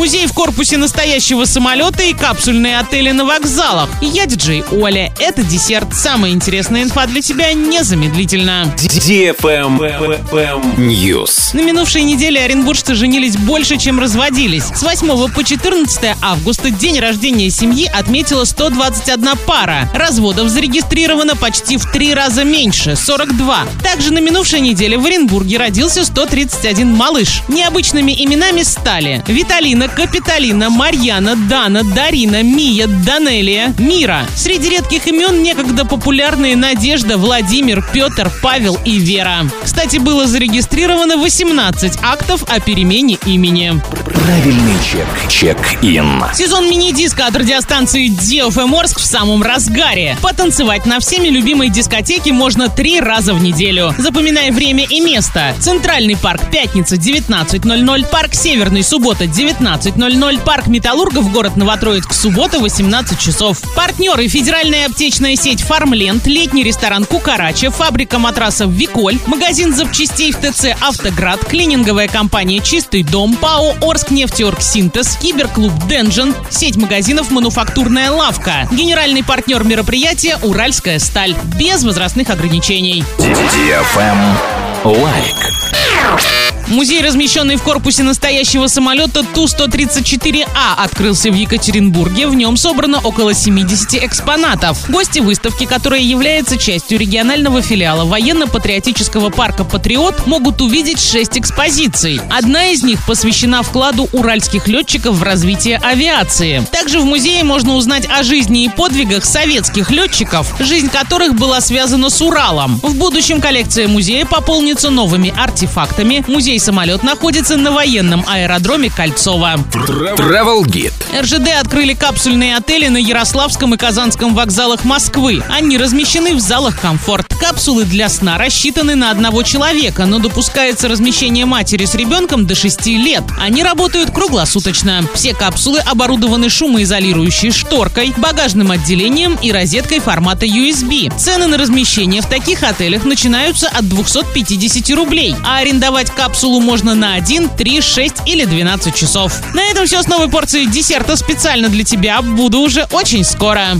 музей в корпусе настоящего самолета и капсульные отели на вокзалах. Я диджей Оля. Это десерт. Самая интересная инфа для тебя незамедлительно. News. На минувшей неделе оренбуржцы женились больше, чем разводились. С 8 по 14 августа день рождения семьи отметила 121 пара. Разводов зарегистрировано почти в три раза меньше – 42. Также на минувшей неделе в Оренбурге родился 131 малыш. Необычными именами стали Виталина, Капиталина, Марьяна, Дана, Дарина, Мия, Данелия, Мира. Среди редких имен некогда популярные Надежда, Владимир, Петр, Павел и Вера. Кстати, было зарегистрировано 18 актов о перемене имени. Правильный чек. Чек-ин. Сезон мини-диска от радиостанции DFM Орск в самом разгаре. Потанцевать на всеми любимой дискотеке можно три раза в неделю. Запоминай время и место. Центральный парк пятница 19.00, парк Северный суббота 19.00, парк Металлургов город Новотроицк суббота 18 часов. Партнеры федеральная аптечная сеть Фармленд, летний ресторан Кукарача, фабрика матрасов Виколь, магазин запчастей в ТЦ Автоград, клининговая компания Чистый дом, ПАО Орск нефтеорг Синтез, киберклуб Денжен, сеть магазинов Мануфактурная лавка. Генеральный партнер мероприятия Уральская сталь. Без возрастных ограничений. Лайк. Музей, размещенный в корпусе настоящего самолета Ту-134А, открылся в Екатеринбурге. В нем собрано около 70 экспонатов. Гости выставки, которая является частью регионального филиала военно-патриотического парка «Патриот», могут увидеть 6 экспозиций. Одна из них посвящена вкладу уральских летчиков в развитие авиации. Также в музее можно узнать о жизни и подвигах советских летчиков, жизнь которых была связана с Уралом. В будущем коллекция музея пополнится новыми артефактами. Музей самолет находится на военном аэродроме Кольцово. Travel Guide. РЖД открыли капсульные отели на Ярославском и Казанском вокзалах Москвы. Они размещены в залах «Комфорт». Капсулы для сна рассчитаны на одного человека, но допускается размещение матери с ребенком до 6 лет. Они работают круглосуточно. Все капсулы оборудованы шумоизолирующей шторкой, багажным отделением и розеткой формата USB. Цены на размещение в таких отелях начинаются от 250 рублей, а арендовать капсулу можно на 1, 3, 6 или 12 часов. На этом все с новой порцией десерта специально для тебя. Буду уже очень скоро.